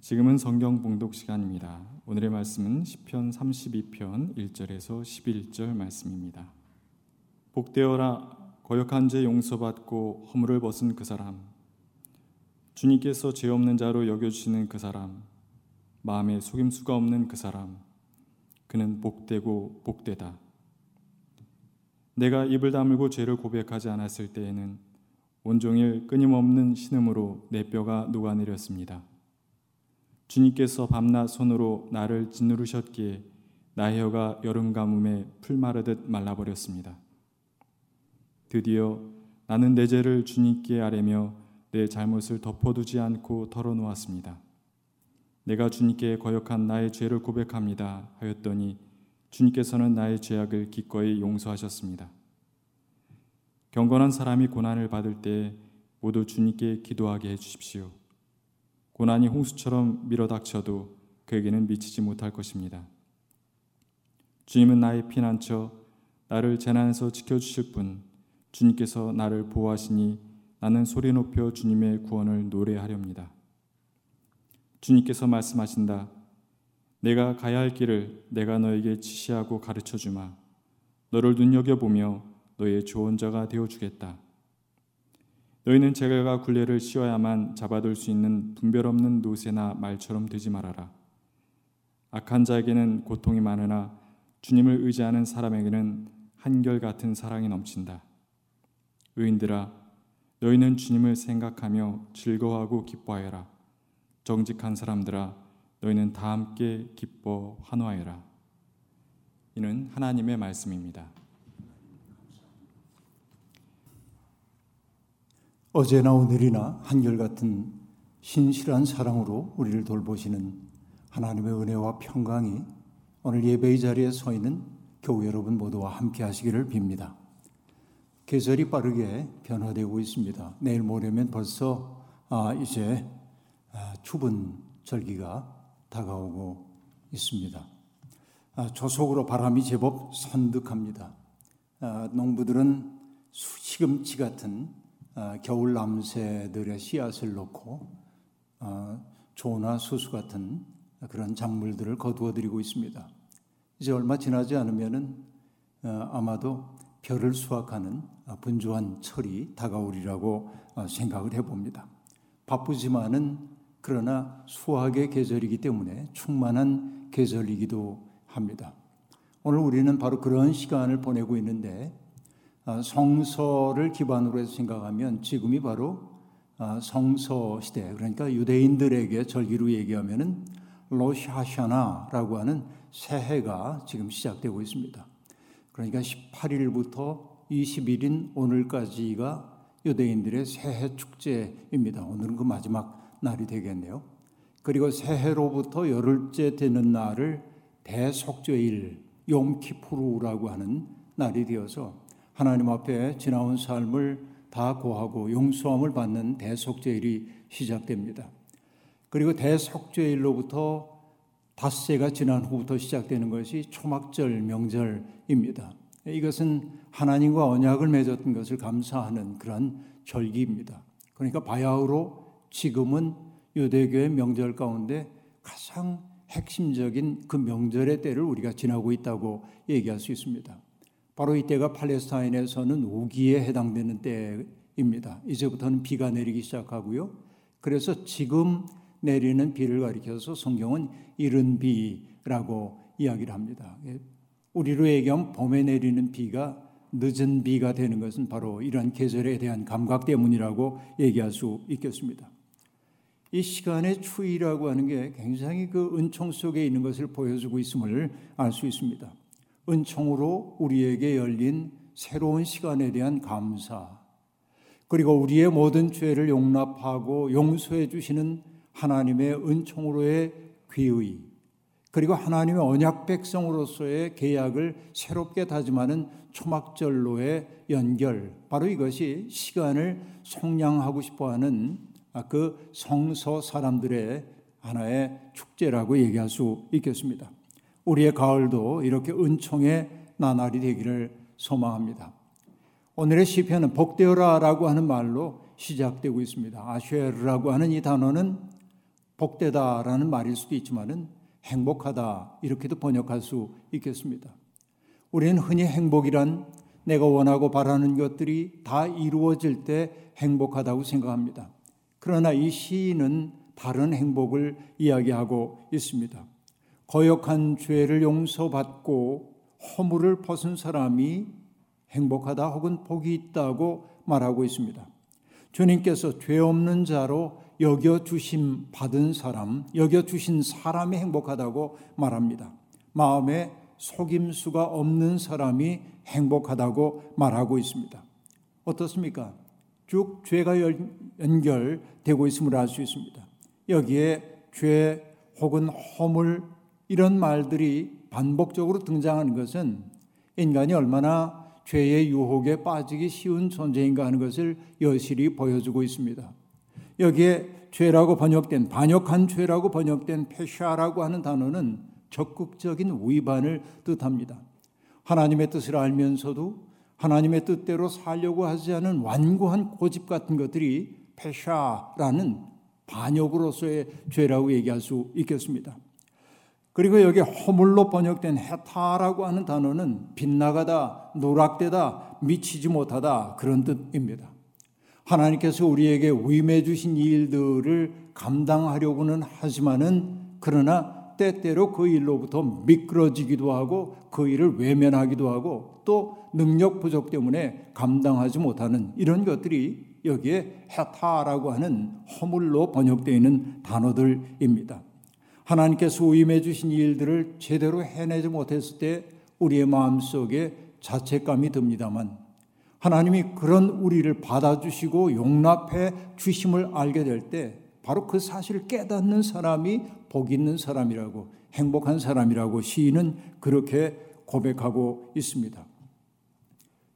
지금은 성경 봉독 시간입니다. 오늘의 말씀은 시편 32편 1절에서 11절 말씀입니다. 복되어라 거역한 죄 용서받고 허물을 벗은 그 사람 주님께서 죄 없는 자로 여겨 주시는 그 사람 마음에 속임수가 없는 그 사람 그는 복되고 복되다. 내가 입을 다물고 죄를 고백하지 않았을 때에는 온종일 끊임없는 신음으로 내 뼈가 녹아내렸습니다. 주님께서 밤낮 손으로 나를 짓누르셨기에 나의 혀가 여름 가뭄에 풀 마르듯 말라버렸습니다. 드디어 나는 내 죄를 주님께 아뢰며 내 잘못을 덮어두지 않고 털어놓았습니다. 내가 주님께 거역한 나의 죄를 고백합니다 하였더니 주님께서는 나의 죄악을 기꺼이 용서하셨습니다. 경건한 사람이 고난을 받을 때 모두 주님께 기도하게 해 주십시오. 고난이 홍수처럼 밀어닥쳐도 그에게는 미치지 못할 것입니다. 주님은 나의 피난처, 나를 재난에서 지켜주실 분, 주님께서 나를 보호하시니 나는 소리 높여 주님의 구원을 노래하렵니다. 주님께서 말씀하신다. 내가 가야 할 길을 내가 너에게 지시하고 가르쳐 주마. 너를 눈여겨보며 너의 조언자가 되어 주겠다. 너희는 제가 굴레를 씌워야만 잡아둘 수 있는 분별 없는 노새나 말처럼 되지 말아라. 악한 자에게는 고통이 많으나 주님을 의지하는 사람에게는 한결같은 사랑이 넘친다. 의인들아, 너희는 주님을 생각하며 즐거워하고 기뻐하여라. 정직한 사람들아, 너희는 다 함께 기뻐 환호하여라. 이는 하나님의 말씀입니다. 어제나 오늘이나 한결같은 신실한 사랑으로 우리를 돌보시는 하나님의 은혜와 평강이 오늘 예배의 자리에 서 있는 교우 여러분 모두와 함께 하시기를 빕니다. 계절이 빠르게 변화되고 있습니다. 내일 모레면 벌써 아, 이제 아, 추분 절기가 다가오고 있습니다. 아, 조속으로 바람이 제법 선득합니다. 아, 농부들은 시금치 같은 아, 겨울 남새들의 씨앗을 놓고 아, 조나 수수 같은 그런 작물들을 거두어들이고 있습니다. 이제 얼마 지나지 않으면은 아, 아마도 별을 수확하는 분주한 철이 다가오리라고 생각을 해봅니다. 바쁘지만은 그러나 수확의 계절이기 때문에 충만한 계절이기도 합니다. 오늘 우리는 바로 그런 시간을 보내고 있는데 아, 성서를 기반으로 해서 생각하면 지금이 바로 아, 성서 시대 그러니까 유대인들에게 절기로 얘기하면은 로샤샤나라고 하는 새해가 지금 시작되고 있습니다. 그러니까 18일부터 20일인 오늘까지가 유대인들의 새해 축제입니다. 오늘은 그 마지막 날이 되겠네요. 그리고 새해로부터 열흘째 되는 날을 대속죄일 용키푸르라고 하는 날이 되어서 하나님 앞에 지나온 삶을 다 고하고 용서함을 받는 대속죄일이 시작됩니다. 그리고 대속죄일로부터 닷새가 지난 후부터 시작되는 것이 초막절 명절입니다. 이것은 하나님과 언약을 맺었던 것을 감사하는 그런 절기입니다. 그러니까 바야흐로 지금은 유대교의 명절 가운데 가장 핵심적인 그 명절의 때를 우리가 지나고 있다고 얘기할 수 있습니다. 바로 이때가 팔레스타인에서는 우기에 해당되는 때입니다. 이제부터는 비가 내리기 시작하고요. 그래서 지금 내리는 비를 가리켜서 성경은 이른 비라고 이야기를 합니다. 우리로 얘기하면 봄에 내리는 비가 늦은 비가 되는 것은 바로 이러한 계절에 대한 감각 때문이라고 얘기할 수 있겠습니다. 이 시간의 추위라고 하는 게 굉장히 그 은총 속에 있는 것을 보여주고 있음을 알 수 있습니다. 은총으로 우리에게 열린 새로운 시간에 대한 감사, 그리고 우리의 모든 죄를 용납하고 용서해 주시는 하나님의 은총으로의 귀의, 그리고 하나님의 언약 백성으로서의 계약을 새롭게 다짐하는 초막절로의 연결, 바로 이것이 시간을 속량하고 싶어 하는 그 성서 사람들의 하나의 축제라고 얘기할 수 있겠습니다. 우리의 가을도 이렇게 은총의 나날이 되기를 소망합니다. 오늘의 시편은 복되어라라고 하는 말로 시작되고 있습니다. 아쉐르라고 하는 이 단어는 복되다라는 말일 수도 있지만은 행복하다 이렇게도 번역할 수 있겠습니다. 우리는 흔히 행복이란 내가 원하고 바라는 것들이 다 이루어질 때 행복하다고 생각합니다. 그러나 이 시인은 다른 행복을 이야기하고 있습니다. 거역한 죄를 용서받고 허물을 벗은 사람이 행복하다 혹은 복이 있다고 말하고 있습니다. 주님께서 죄 없는 자로 여겨 주심 받은 사람, 여겨 주신 사람이 행복하다고 말합니다. 마음에 속임수가 없는 사람이 행복하다고 말하고 있습니다. 어떻습니까? 쭉 죄가 연결되고 있음을 알 수 있습니다. 여기에 죄 혹은 허물 이런 말들이 반복적으로 등장하는 것은 인간이 얼마나 죄의 유혹에 빠지기 쉬운 존재인가 하는 것을 여실히 보여주고 있습니다. 여기에 죄라고 번역된 반역한 죄라고 번역된 페샤라고 하는 단어는 적극적인 위반을 뜻합니다. 하나님의 뜻을 알면서도 하나님의 뜻대로 살려고 하지 않은 완고한 고집 같은 것들이 페샤라는 반역으로서의 죄라고 얘기할 수 있겠습니다. 그리고 여기 허물로 번역된 해타라고 하는 단어는 빗나가다, 노락되다, 미치지 못하다 그런 뜻입니다. 하나님께서 우리에게 위임해 주신 일들을 감당하려고는 하지만은 그러나 때때로 그 일로부터 미끄러지기도 하고 그 일을 외면하기도 하고 또 능력 부족 때문에 감당하지 못하는 이런 것들이 여기에 해타라고 하는 허물로 번역되어 있는 단어들입니다. 하나님께서 위임해 주신 일들을 제대로 해내지 못했을 때 우리의 마음속에 자책감이 듭니다만 하나님이 그런 우리를 받아주시고 용납해 주심을 알게 될 때 바로 그 사실을 깨닫는 사람이 복 있는 사람이라고 행복한 사람이라고 시인은 그렇게 고백하고 있습니다.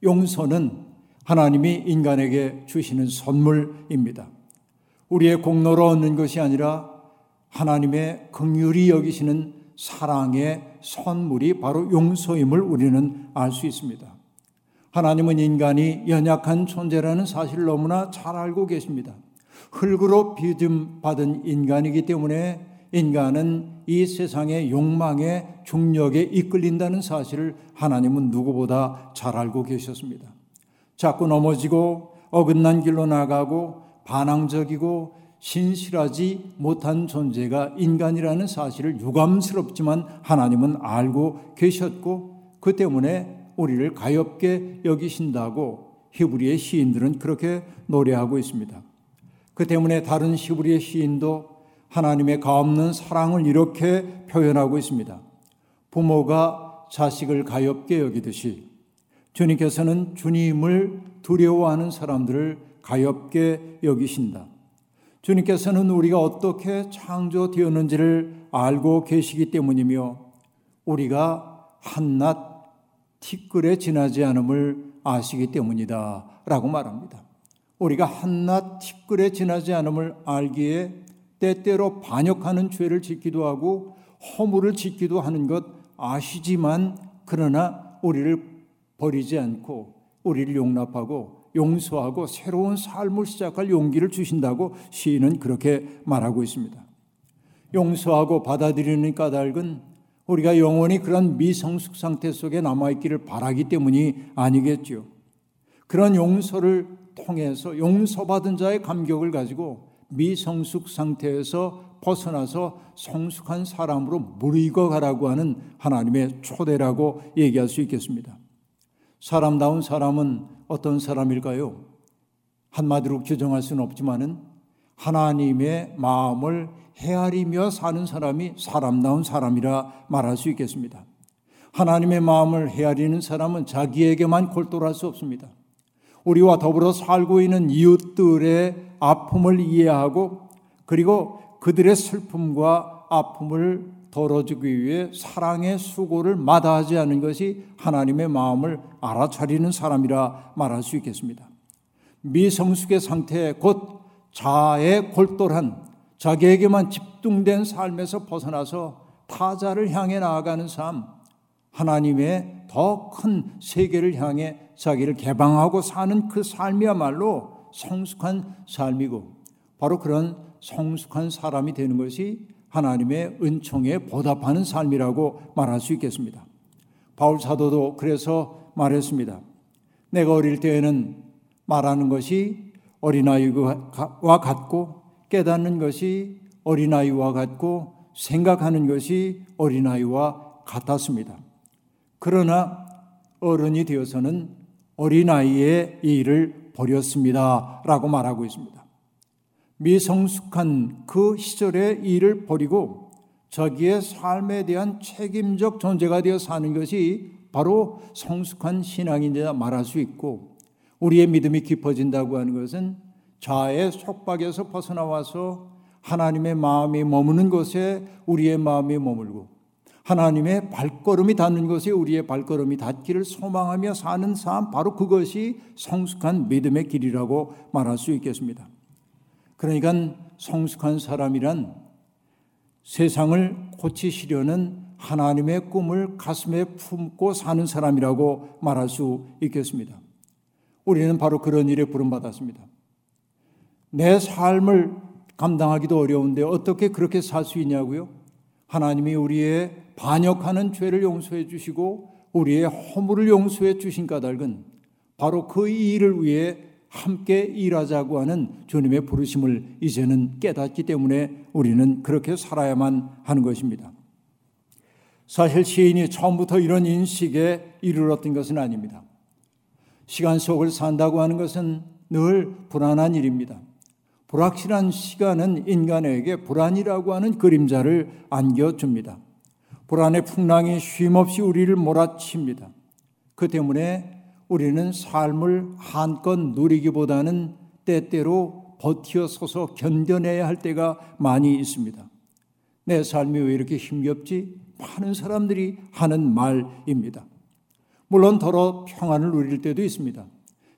용서는 하나님이 인간에게 주시는 선물입니다. 우리의 공로로 얻는 것이 아니라 하나님의 긍휼히 여기시는 사랑의 선물이 바로 용서임을 우리는 알 수 있습니다. 하나님은 인간이 연약한 존재라는 사실을 너무나 잘 알고 계십니다. 흙으로 빚음 받은 인간이기 때문에 인간은 이 세상의 욕망의 중력에 이끌린다는 사실을 하나님은 누구보다 잘 알고 계셨습니다. 자꾸 넘어지고 어긋난 길로 나가고 반항적이고 신실하지 못한 존재가 인간이라는 사실을 유감스럽지만 하나님은 알고 계셨고 그 때문에 우리를 가엽게 여기신다고 히브리의 시인들은 그렇게 노래하고 있습니다. 그 때문에 다른 히브리의 시인도 하나님의 가없는 사랑을 이렇게 표현하고 있습니다. 부모가 자식을 가엽게 여기듯이 주님께서는 주님을 두려워하는 사람들을 가엽게 여기신다. 주님께서는 우리가 어떻게 창조되었는지를 알고 계시기 때문이며 우리가 한낱 티끌에 지나지 않음을 아시기 때문이다. 라고 말합니다. 우리가 한낱 티끌에 지나지 않음을 알기에 때때로 반역하는 죄를 짓기도 하고 허물을 짓기도 하는 것 아시지만 그러나 우리를 버리지 않고 우리를 용납하고 용서하고 새로운 삶을 시작할 용기를 주신다고 시인은 그렇게 말하고 있습니다. 용서하고 받아들이는 까닭은 우리가 영원히 그런 미성숙 상태 속에 남아있기를 바라기 때문이 아니겠죠. 그런 용서를 통해서 용서받은 자의 감격을 가지고 미성숙 상태에서 벗어나서 성숙한 사람으로 무르익어 가라고 하는 하나님의 초대라고 얘기할 수 있겠습니다. 사람다운 사람은 어떤 사람일까요? 한마디로 규정할 수는 없지만은 하나님의 마음을 헤아리며 사는 사람이 사람다운 사람이라 말할 수 있겠습니다. 하나님의 마음을 헤아리는 사람은 자기에게만 골똘할 수 없습니다. 우리와 더불어 살고 있는 이웃들의 아픔을 이해하고 그리고 그들의 슬픔과 아픔을 덜어주기 위해 사랑의 수고를 마다하지 않은 것이 하나님의 마음을 알아차리는 사람이라 말할 수 있겠습니다. 미성숙의 상태 곧 자아의 골똘한 자기에게만 집중된 삶에서 벗어나서 타자를 향해 나아가는 삶, 하나님의 더 큰 세계를 향해 자기를 개방하고 사는 그 삶이야말로 성숙한 삶이고 바로 그런 성숙한 사람이 되는 것이 하나님의 은총에 보답하는 삶이라고 말할 수 있겠습니다. 바울 사도도 그래서 말했습니다. 내가 어릴 때에는 말하는 것이 어린아이와 같고 깨닫는 것이 어린아이와 같고 생각하는 것이 어린아이와 같았습니다. 그러나 어른이 되어서는 어린아이의 일을 버렸습니다. 라고 말하고 있습니다. 미성숙한 그 시절의 일을 버리고 자기의 삶에 대한 책임적 존재가 되어 사는 것이 바로 성숙한 신앙인이라 말할 수 있고 우리의 믿음이 깊어진다고 하는 것은 자아의 속박에서 벗어나와서 하나님의 마음이 머무는 곳에 우리의 마음이 머물고 하나님의 발걸음이 닿는 곳에 우리의 발걸음이 닿기를 소망하며 사는 삶 바로 그것이 성숙한 믿음의 길이라고 말할 수 있겠습니다. 그러니까 성숙한 사람이란 세상을 고치시려는 하나님의 꿈을 가슴에 품고 사는 사람이라고 말할 수 있겠습니다. 우리는 바로 그런 일에 부름받았습니다. 내 삶을 감당하기도 어려운데 어떻게 그렇게 살 수 있냐고요? 하나님이 우리의 반역하는 죄를 용서해 주시고 우리의 허물을 용서해 주신 까닭은 바로 그 일을 위해 함께 일하자고 하는 주님의 부르심을 이제는 깨닫기 때문에 우리는 그렇게 살아야만 하는 것입니다. 사실 시인이 처음부터 이런 인식에 이르렀던 것은 아닙니다. 시간 속을 산다고 하는 것은 늘 불안한 일입니다. 불확실한 시간은 인간에게 불안이라고 하는 그림자를 안겨줍니다. 불안의 풍랑이 쉼없이 우리를 몰아칩니다. 그 때문에 우리는 삶을 한껏 누리기보다는 때때로 버티어서서 견뎌내야 할 때가 많이 있습니다. 내 삶이 왜 이렇게 힘겹지? 많은 사람들이 하는 말입니다. 물론 더러 평안을 누릴 때도 있습니다.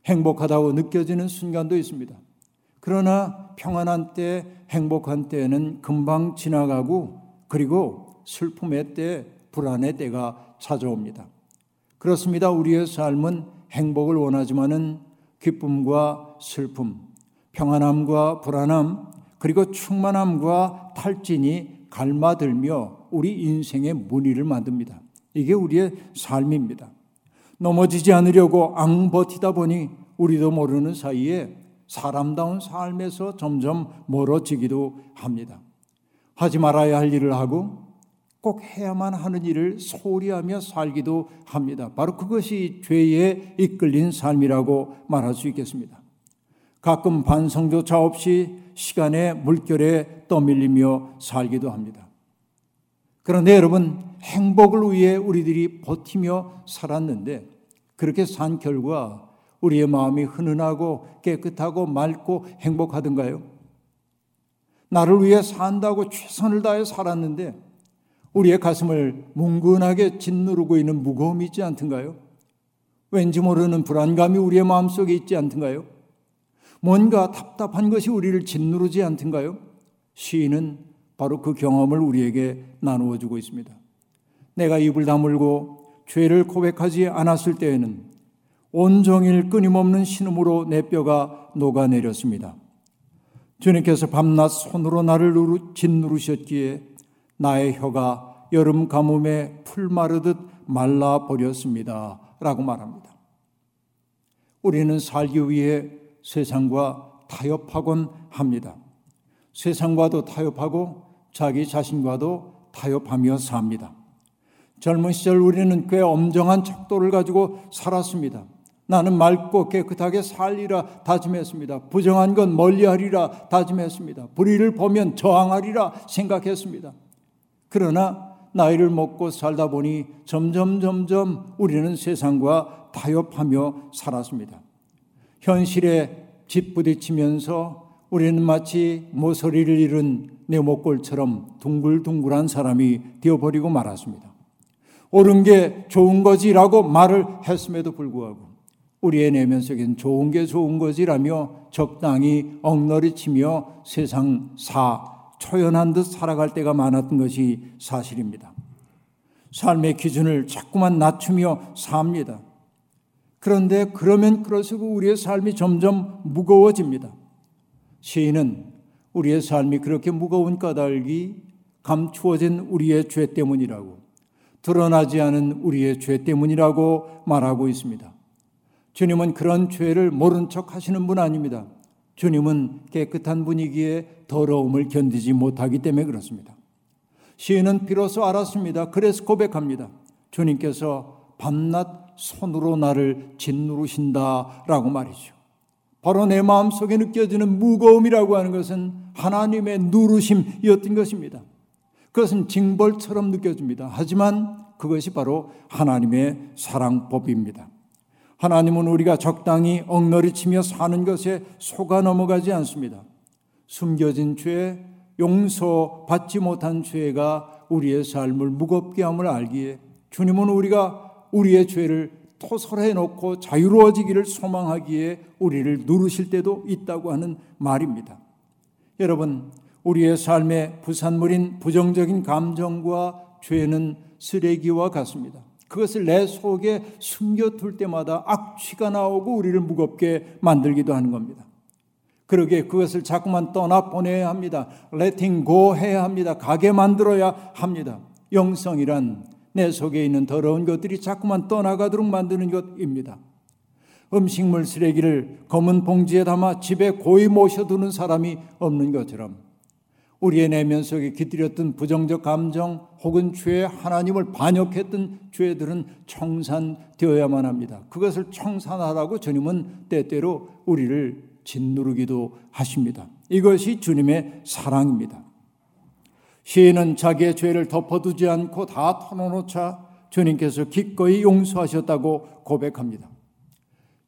행복하다고 느껴지는 순간도 있습니다. 그러나 평안한 때, 행복한 때는 금방 지나가고 그리고 슬픔의 때, 불안의 때가 찾아옵니다. 그렇습니다. 우리의 삶은 행복을 원하지만은 기쁨과 슬픔, 평안함과 불안함, 그리고 충만함과 탈진이 갈마들며 우리 인생의 무늬를 만듭니다. 이게 우리의 삶입니다. 넘어지지 않으려고 앙버티다 보니 우리도 모르는 사이에 사람다운 삶에서 점점 멀어지기도 합니다. 하지 말아야 할 일을 하고 꼭 해야만 하는 일을 소홀히 하며 살기도 합니다. 바로 그것이 죄에 이끌린 삶이라고 말할 수 있겠습니다. 가끔 반성조차 없이 시간의 물결에 떠밀리며 살기도 합니다. 그런데 여러분, 행복을 위해 우리들이 버티며 살았는데 그렇게 산 결과 우리의 마음이 흔은하고 깨끗하고 맑고 행복하던가요? 나를 위해 산다고 최선을 다해 살았는데 우리의 가슴을 뭉근하게 짓누르고 있는 무거움이 있지 않던가요? 왠지 모르는 불안감이 우리의 마음속에 있지 않던가요? 뭔가 답답한 것이 우리를 짓누르지 않던가요? 시인은 바로 그 경험을 우리에게 나누어 주고 있습니다. 내가 입을 다물고 죄를 고백하지 않았을 때에는 온종일 끊임없는 신음으로 내 뼈가 녹아내렸습니다. 주님께서 밤낮 손으로 나를 짓누르셨기에 나의 혀가 여름 가뭄에 풀 마르듯 말라 버렸습니다. 라고 말합니다. 우리는 살기 위해 세상과 타협하곤 합니다. 세상과도 타협하고 자기 자신과도 타협하며 삽니다. 젊은 시절 우리는 꽤 엄정한 척도를 가지고 살았습니다. 나는 맑고 깨끗하게 살리라 다짐했습니다. 부정한 건 멀리하리라 다짐했습니다. 불의를 보면 저항하리라 생각했습니다. 그러나 나이를 먹고 살다 보니 점점 점점 우리는 세상과 타협하며 살았습니다. 현실에 짓부딪히면서 우리는 마치 모서리를 잃은 네모꼴처럼 둥글둥글한 사람이 되어버리고 말았습니다. 옳은 게 좋은 거지라고 말을 했음에도 불구하고 우리의 내면 속엔 좋은 게 좋은 거지라며 적당히 엉너리치며 세상 사 초연한 듯 살아갈 때가 많았던 것이 사실입니다. 삶의 기준을 자꾸만 낮추며 삽니다. 그런데 그러면 그럴수록 우리의 삶이 점점 무거워집니다. 시인은 우리의 삶이 그렇게 무거운 까닭이 감추어진 우리의 죄 때문이라고 드러나지 않은 우리의 죄 때문이라고 말하고 있습니다. 주님은 그런 죄를 모른 척 하시는 분 아닙니다. 주님은 깨끗한 분위기에 더러움을 견디지 못하기 때문에 그렇습니다. 시인은 비로소 알았습니다. 그래서 고백합니다. 주님께서 밤낮 손으로 나를 짓누르신다라고 말이죠. 바로 내 마음 속에 느껴지는 무거움이라고 하는 것은 하나님의 누르심이었던 것입니다. 그것은 징벌처럼 느껴집니다. 하지만 그것이 바로 하나님의 사랑법입니다. 하나님은 우리가 적당히 엉너리치며 사는 것에 속아 넘어가지 않습니다. 숨겨진 죄, 용서받지 못한 죄가 우리의 삶을 무겁게 함을 알기에 주님은 우리가 우리의 죄를 토설해 놓고 자유로워지기를 소망하기에 우리를 누르실 때도 있다고 하는 말입니다. 여러분, 우리의 삶의 부산물인 부정적인 감정과 죄는 쓰레기와 같습니다. 그것을 내 속에 숨겨둘 때마다 악취가 나오고 우리를 무겁게 만들기도 하는 겁니다. 그러게 그것을 자꾸만 떠나보내야 합니다. letting go 해야 합니다. 가게 만들어야 합니다. 영성이란 내 속에 있는 더러운 것들이 자꾸만 떠나가도록 만드는 것입니다. 음식물 쓰레기를 검은 봉지에 담아 집에 고이 모셔두는 사람이 없는 것처럼 우리의 내면 속에 깃들였던 부정적 감정 혹은 죄 하나님을 반역했던 죄들은 청산되어야만 합니다. 그것을 청산하라고 주님은 때때로 우리를 짓누르기도 하십니다. 이것이 주님의 사랑입니다. 시인은 자기의 죄를 덮어두지 않고 다 털어놓자 주님께서 기꺼이 용서하셨다고 고백합니다.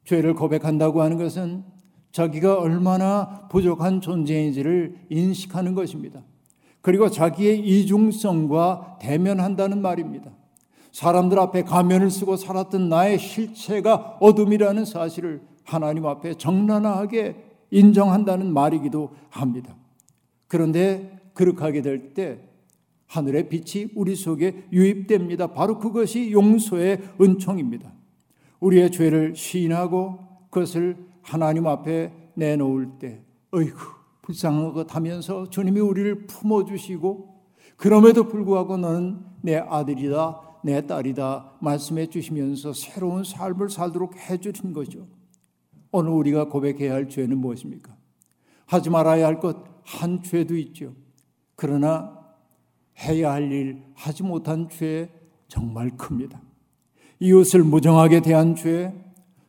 죄를 고백한다고 하는 것은 자기가 얼마나 부족한 존재인지를 인식하는 것입니다. 그리고 자기의 이중성과 대면한다는 말입니다. 사람들 앞에 가면을 쓰고 살았던 나의 실체가 어둠이라는 사실을 하나님 앞에 정난하게 인정한다는 말이기도 합니다. 그런데 그렇게 하게 될 때 하늘의 빛이 우리 속에 유입됩니다. 바로 그것이 용서의 은총입니다. 우리의 죄를 시인하고 그것을 하나님 앞에 내놓을 때, 어이구, 하면서 주님이 우리를 품어주시고, 그럼에도 불구하고 너는 내 아들이다, 내 딸이다 말씀해 주시면서 새로운 삶을 살도록 해주신 거죠. 오늘 우리가 고백해야 할 죄는 무엇입니까? 하지 말아야 할 것 한 죄도 있죠. 그러나 해야 할 일 하지 못한 죄 정말 큽니다. 이웃을 무정하게 대한 죄,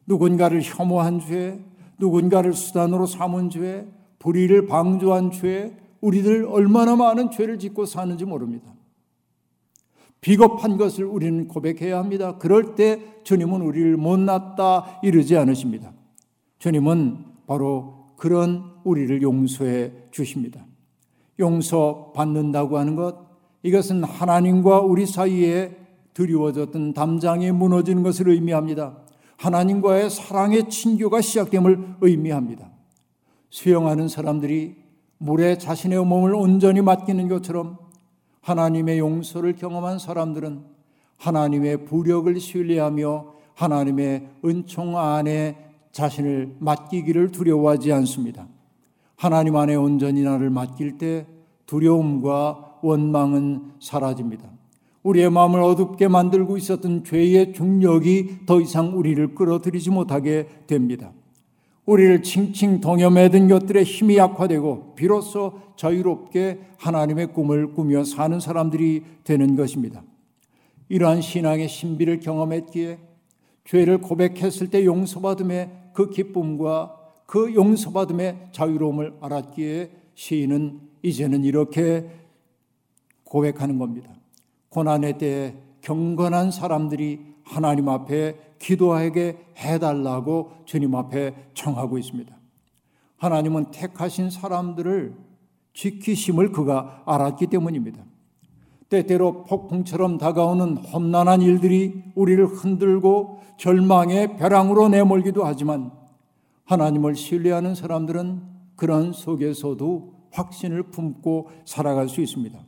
누군가를 혐오한 죄, 누군가를 수단으로 삼은 죄, 불의를 방조한 죄, 우리들 얼마나 많은 죄를 짓고 사는지 모릅니다. 비겁한 것을 우리는 고백해야 합니다. 그럴 때 주님은 우리를 못났다 이르지 않으십니다. 주님은 바로 그런 우리를 용서해 주십니다. 용서 받는다고 하는 것, 이것은 하나님과 우리 사이에 드리워졌던 담장이 무너지는 것을 의미합니다. 하나님과의 사랑의 친교가 시작됨을 의미합니다. 수영하는 사람들이 물에 자신의 몸을 온전히 맡기는 것처럼 하나님의 용서를 경험한 사람들은 하나님의 부력을 신뢰하며 하나님의 은총 안에 자신을 맡기기를 두려워하지 않습니다. 하나님 안에 온전히 나를 맡길 때 두려움과 원망은 사라집니다. 우리의 마음을 어둡게 만들고 있었던 죄의 중력이 더 이상 우리를 끌어들이지 못하게 됩니다. 우리를 칭칭 동여매든 것들의 힘이 약화되고 비로소 자유롭게 하나님의 꿈을 꾸며 사는 사람들이 되는 것입니다. 이러한 신앙의 신비를 경험했기에 죄를 고백했을 때 용서받음의 그 기쁨과 그 용서받음의 자유로움을 알았기에 시인은 이제는 이렇게 고백하는 겁니다. 고난의 때에 경건한 사람들이 하나님 앞에 기도하게 해달라고 주님 앞에 청하고 있습니다. 하나님은 택하신 사람들을 지키심을 그가 알았기 때문입니다. 때때로 폭풍처럼 다가오는 험난한 일들이 우리를 흔들고 절망의 벼랑으로 내몰기도 하지만 하나님을 신뢰하는 사람들은 그런 속에서도 확신을 품고 살아갈 수 있습니다.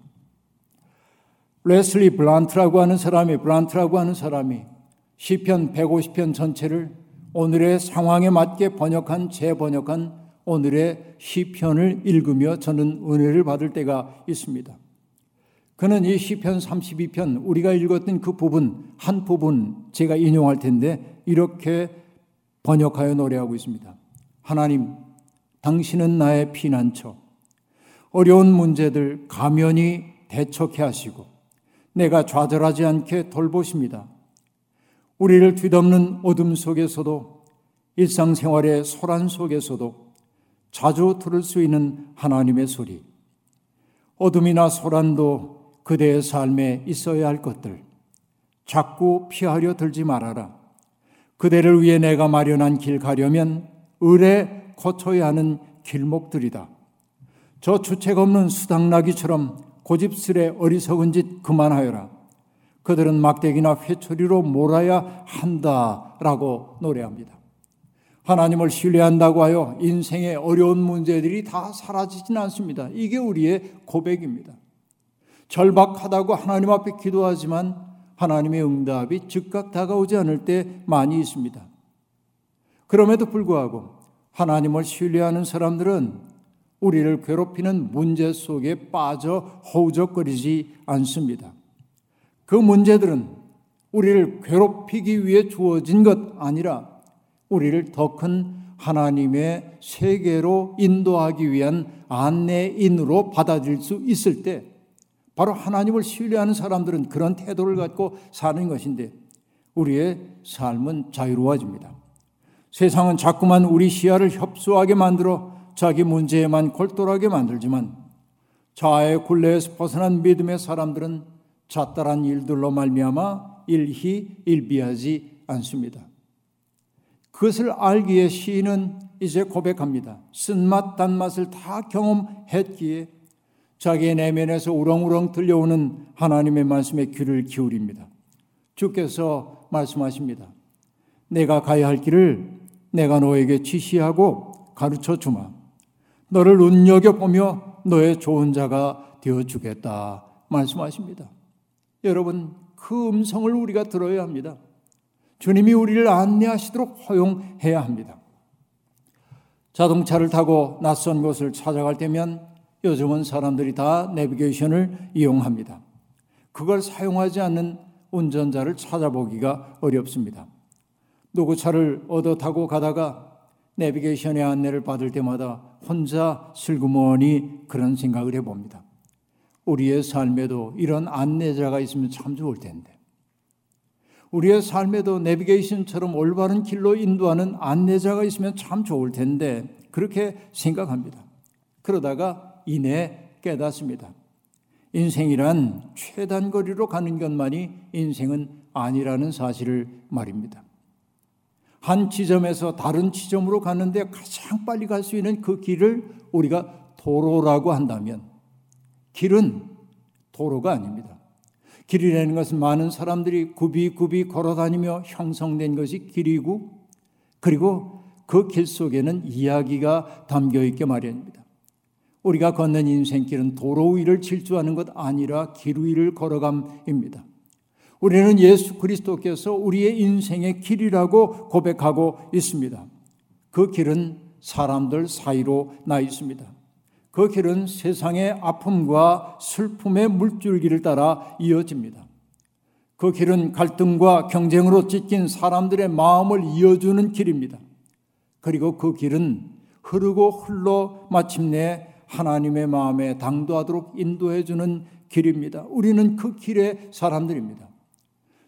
레슬리 블란트라고 하는 사람이 블란트라고 하는 사람이 시편 150편 전체를 오늘의 상황에 맞게 번역한 재번역한 오늘의 시편을 읽으며 저는 은혜를 받을 때가 있습니다. 그는 이 시편 32편 우리가 읽었던 그 부분 한 부분 제가 인용할 텐데 이렇게 번역하여 노래하고 있습니다. 하나님, 당신은 나의 피난처. 어려운 문제들 가면히 대처케 하시고 내가 좌절하지 않게 돌보십니다. 우리를 뒤덮는 어둠 속에서도 일상생활의 소란 속에서도 자주 들을 수 있는 하나님의 소리. 어둠이나 소란도 그대의 삶에 있어야 할 것들. 자꾸 피하려 들지 말아라. 그대를 위해 내가 마련한 길 가려면 을에 거쳐야 하는 길목들이다. 저 주책 없는 수당나기처럼 고집스레 어리석은 짓 그만하여라. 그들은 막대기나 회초리로 몰아야 한다라고 노래합니다. 하나님을 신뢰한다고 하여 인생의 어려운 문제들이 다 사라지진 않습니다. 이게 우리의 고백입니다. 절박하다고 하나님 앞에 기도하지만 하나님의 응답이 즉각 다가오지 않을 때 많이 있습니다. 그럼에도 불구하고 하나님을 신뢰하는 사람들은 우리를 괴롭히는 문제 속에 빠져 허우적거리지 않습니다. 그 문제들은 우리를 괴롭히기 위해 주어진 것 아니라 우리를 더 큰 하나님의 세계로 인도하기 위한 안내인으로 받아들일 수 있을 때 바로 하나님을 신뢰하는 사람들은 그런 태도를 갖고 사는 것인데 우리의 삶은 자유로워집니다. 세상은 자꾸만 우리 시야를 협소하게 만들어 자기 문제에만 골똘하게 만들지만 자아의 굴레에서 벗어난 믿음의 사람들은 잣다란 일들로 말미암아 일희 일비하지 않습니다. 그것을 알기에 시인은 이제 고백합니다. 쓴맛 단맛을 다 경험했기에 자기의 내면에서 우렁우렁 들려오는 하나님의 말씀에 귀를 기울입니다. 주께서 말씀하십니다. 내가 가야 할 길을 내가 너에게 지시하고 가르쳐 주마. 너를 눈여겨보며 너의 좋은 자가 되어 주겠다. 말씀하십니다. 여러분, 그 음성을 우리가 들어야 합니다. 주님이 우리를 안내하시도록 허용해야 합니다. 자동차를 타고 낯선 곳을 찾아갈 때면 요즘은 사람들이 다 내비게이션을 이용합니다. 그걸 사용하지 않는 운전자를 찾아보기가 어렵습니다. 누구 차를 얻어 타고 가다가 내비게이션의 안내를 받을 때마다 혼자 슬그머니 그런 생각을 해봅니다. 우리의 삶에도 이런 안내자가 있으면 참 좋을 텐데. 우리의 삶에도 내비게이션처럼 올바른 길로 인도하는 안내자가 있으면 참 좋을 텐데 그렇게 생각합니다. 그러다가 이내 깨닫습니다. 인생이란 최단거리로 가는 것만이 인생은 아니라는 사실을 말입니다. 한 지점에서 다른 지점으로 가는데 가장 빨리 갈 수 있는 그 길을 우리가 도로라고 한다면 길은 도로가 아닙니다. 길이라는 것은 많은 사람들이 굽이굽이 걸어 다니며 형성된 것이 길이고 그리고 그 길 속에는 이야기가 담겨 있게 마련입니다. 우리가 걷는 인생길은 도로 위를 질주하는 것 아니라 길 위를 걸어감입니다. 우리는 예수 그리스도께서 우리의 인생의 길이라고 고백하고 있습니다. 그 길은 사람들 사이로 나 있습니다. 그 길은 세상의 아픔과 슬픔의 물줄기를 따라 이어집니다. 그 길은 갈등과 경쟁으로 찢긴 사람들의 마음을 이어주는 길입니다. 그리고 그 길은 흐르고 흘러 마침내 하나님의 마음에 당도하도록 인도해 주는 길입니다. 우리는 그 길의 사람들입니다.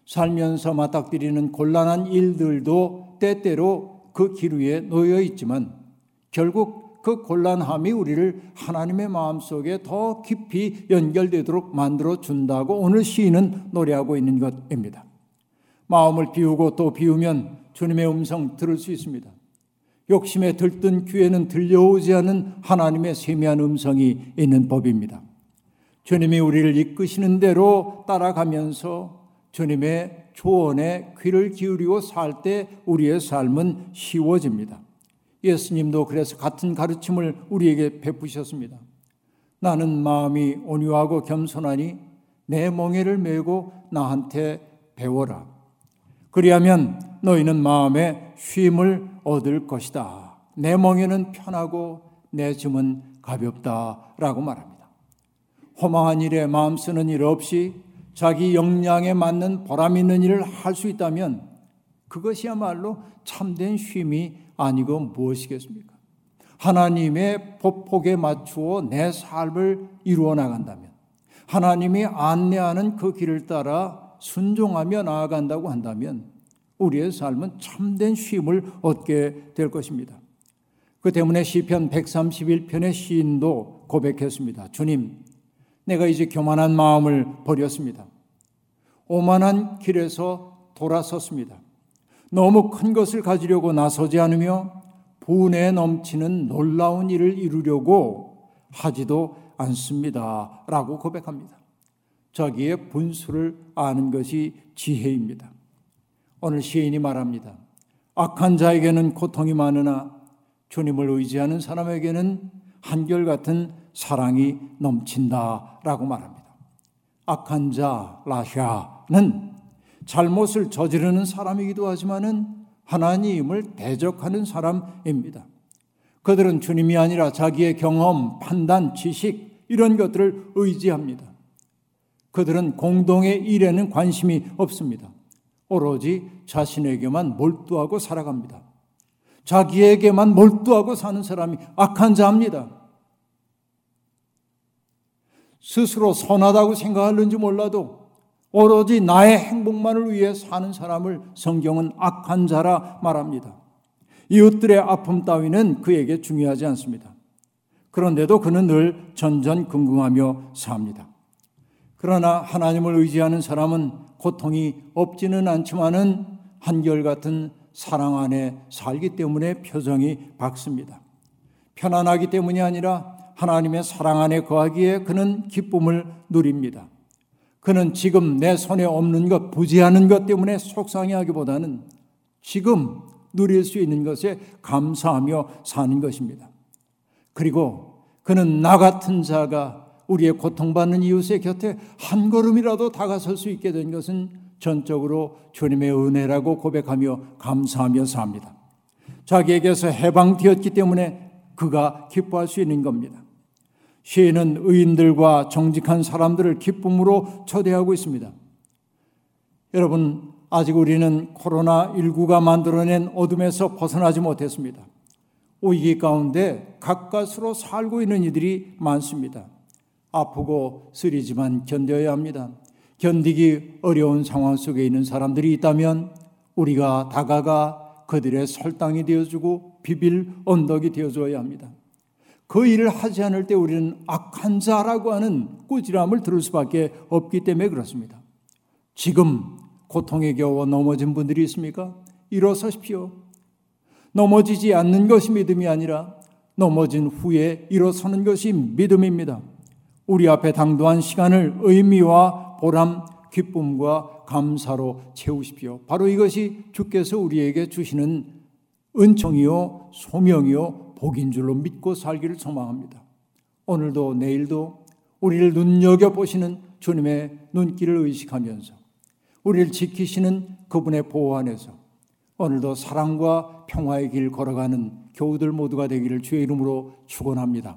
살면서 맞닥뜨리는 곤란한 일들도 때때로 그 길 위에 놓여 있지만 결국 그 곤란함이 우리를 하나님의 마음 속에 더 깊이 연결되도록 만들어 준다고 오늘 시인은 노래하고 있는 것입니다. 마음을 비우고 또 비우면 주님의 음성 들을 수 있습니다. 욕심에 들뜬 귀에는 들려오지 않는 하나님의 세미한 음성이 있는 법입니다. 주님이 우리를 이끄시는 대로 따라가면서 주님의 조언에 귀를 기울이고 살 때 우리의 삶은 쉬워집니다. 예수님도 그래서 같은 가르침을 우리에게 베푸셨습니다. 나는 마음이 온유하고 겸손하니 내 멍에를 메고 나한테 배워라. 그리하면 너희는 마음에 쉼을 얻을 것이다. 내 멍에는 편하고 내 짐은 가볍다 라고 말합니다. 허망한 일에 마음 쓰는 일 없이 자기 역량에 맞는 보람 있는 일을 할 수 있다면 그것이야말로 참된 쉼이 아니고 무엇이겠습니까? 하나님의 법폭에 맞추어 내 삶을 이루어 나간다면 하나님이 안내하는 그 길을 따라 순종하며 나아간다고 한다면 우리의 삶은 참된 쉼을 얻게 될 것입니다. 그 때문에 시편 131편의 시인도 고백했습니다. 주님, 내가 이제 교만한 마음을 버렸습니다. 오만한 길에서 돌아섰습니다. 너무 큰 것을 가지려고 나서지 않으며 분에 넘치는 놀라운 일을 이루려고 하지도 않습니다. 라고 고백합니다. 자기의 분수를 아는 것이 지혜입니다. 오늘 시인이 말합니다. 악한 자에게는 고통이 많으나 주님을 의지하는 사람에게는 한결같은 사랑이 넘친다 라고 말합니다. 악한 자 라샤는 잘못을 저지르는 사람이기도 하지만은 하나님을 대적하는 사람입니다. 그들은 주님이 아니라 자기의 경험, 판단, 지식 이런 것들을 의지합니다. 그들은 공동의 일에는 관심이 없습니다. 오로지 자신에게만 몰두하고 살아갑니다. 자기에게만 몰두하고 사는 사람이 악한 자입니다. 스스로 선하다고 생각하는지 몰라도 오로지 나의 행복만을 위해 사는 사람을 성경은 악한 자라 말합니다. 이웃들의 아픔 따위는 그에게 중요하지 않습니다. 그런데도 그는 늘 전전긍긍하며 삽니다. 그러나 하나님을 의지하는 사람은 고통이 없지는 않지만은 한결같은 사랑 안에 살기 때문에 표정이 밝습니다. 편안하기 때문이 아니라 하나님의 사랑 안에 거하기에 그는 기쁨을 누립니다. 그는 지금 내 손에 없는 것, 부지하는 것 때문에 속상해하기보다는 지금 누릴 수 있는 것에 감사하며 사는 것입니다. 그리고 그는 나 같은 자가 우리의 고통받는 이웃의 곁에 한 걸음이라도 다가설 수 있게 된 것은 전적으로 주님의 은혜라고 고백하며 감사하며 삽니다. 자기에게서 해방되었기 때문에 그가 기뻐할 수 있는 겁니다. 시인은 의인들과 정직한 사람들을 기쁨으로 초대하고 있습니다. 여러분, 아직 우리는 코로나19가 만들어낸 어둠에서 벗어나지 못했습니다. 위기 가운데 가까스로 살고 있는 이들이 많습니다. 아프고 쓰리지만 견뎌야 합니다. 견디기 어려운 상황 속에 있는 사람들이 있다면 우리가 다가가 그들의 설당이 되어주고 비빌 언덕이 되어줘야 합니다. 그 일을 하지 않을 때 우리는 악한 자라고 하는 꾸지람을 들을 수밖에 없기 때문에 그렇습니다. 지금 고통에 겨워 넘어진 분들이 있습니까? 일어서십시오. 넘어지지 않는 것이 믿음이 아니라 넘어진 후에 일어서는 것이 믿음입니다. 우리 앞에 당도한 시간을 의미와 보람, 기쁨과 감사로 채우십시오. 바로 이것이 주께서 우리에게 주시는 은총이요, 소명이요, 복인 줄로 믿고 살기를 소망합니다. 오늘도 내일도 우리를 눈여겨보시는 주님의 눈길을 의식하면서 우리를 지키시는 그분의 보호 안에서 오늘도 사랑과 평화의 길 걸어가는 교우들 모두가 되기를 주의 이름으로 축원합니다.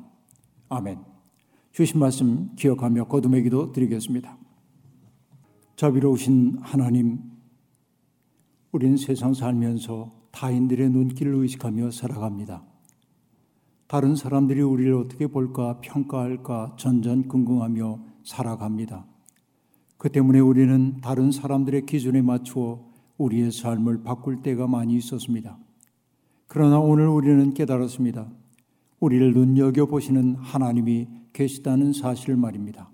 아멘. 주신 말씀 기억하며 거듭의 기도 드리겠습니다. 자비로우신 하나님, 우리는 세상 살면서 타인들의 눈길을 의식하며 살아갑니다. 다른 사람들이 우리를 어떻게 볼까 평가할까 전전긍긍하며 살아갑니다. 그 때문에 우리는 다른 사람들의 기준에 맞추어 우리의 삶을 바꿀 때가 많이 있었습니다. 그러나 오늘 우리는 깨달았습니다. 우리를 눈여겨보시는 하나님이 계시다는 사실을 말입니다.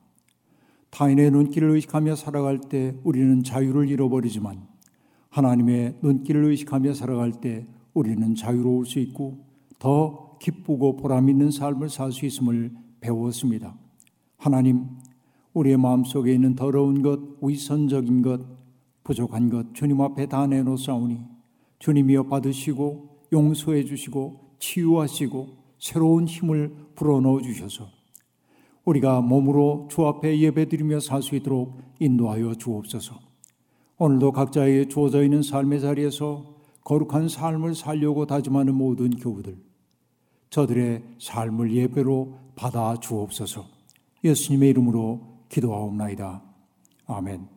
타인의 눈길을 의식하며 살아갈 때 우리는 자유를 잃어버리지만 하나님의 눈길을 의식하며 살아갈 때 우리는 자유로울 수 있고 더 기쁘고 보람 있는 삶을 살 수 있음을 배웠습니다. 하나님, 우리의 마음속에 있는 더러운 것, 위선적인 것, 부족한 것 주님 앞에 다 내놓사오니 주님이여 받으시고 용서해 주시고 치유하시고 새로운 힘을 불어넣어 주셔서 우리가 몸으로 주 앞에 예배드리며 살 수 있도록 인도하여 주옵소서. 오늘도 각자의 주어져 있는 삶의 자리에서 거룩한 삶을 살려고 다짐하는 모든 교우들, 저들의 삶을 예배로 받아 주옵소서. 예수님의 이름으로 기도하옵나이다. 아멘.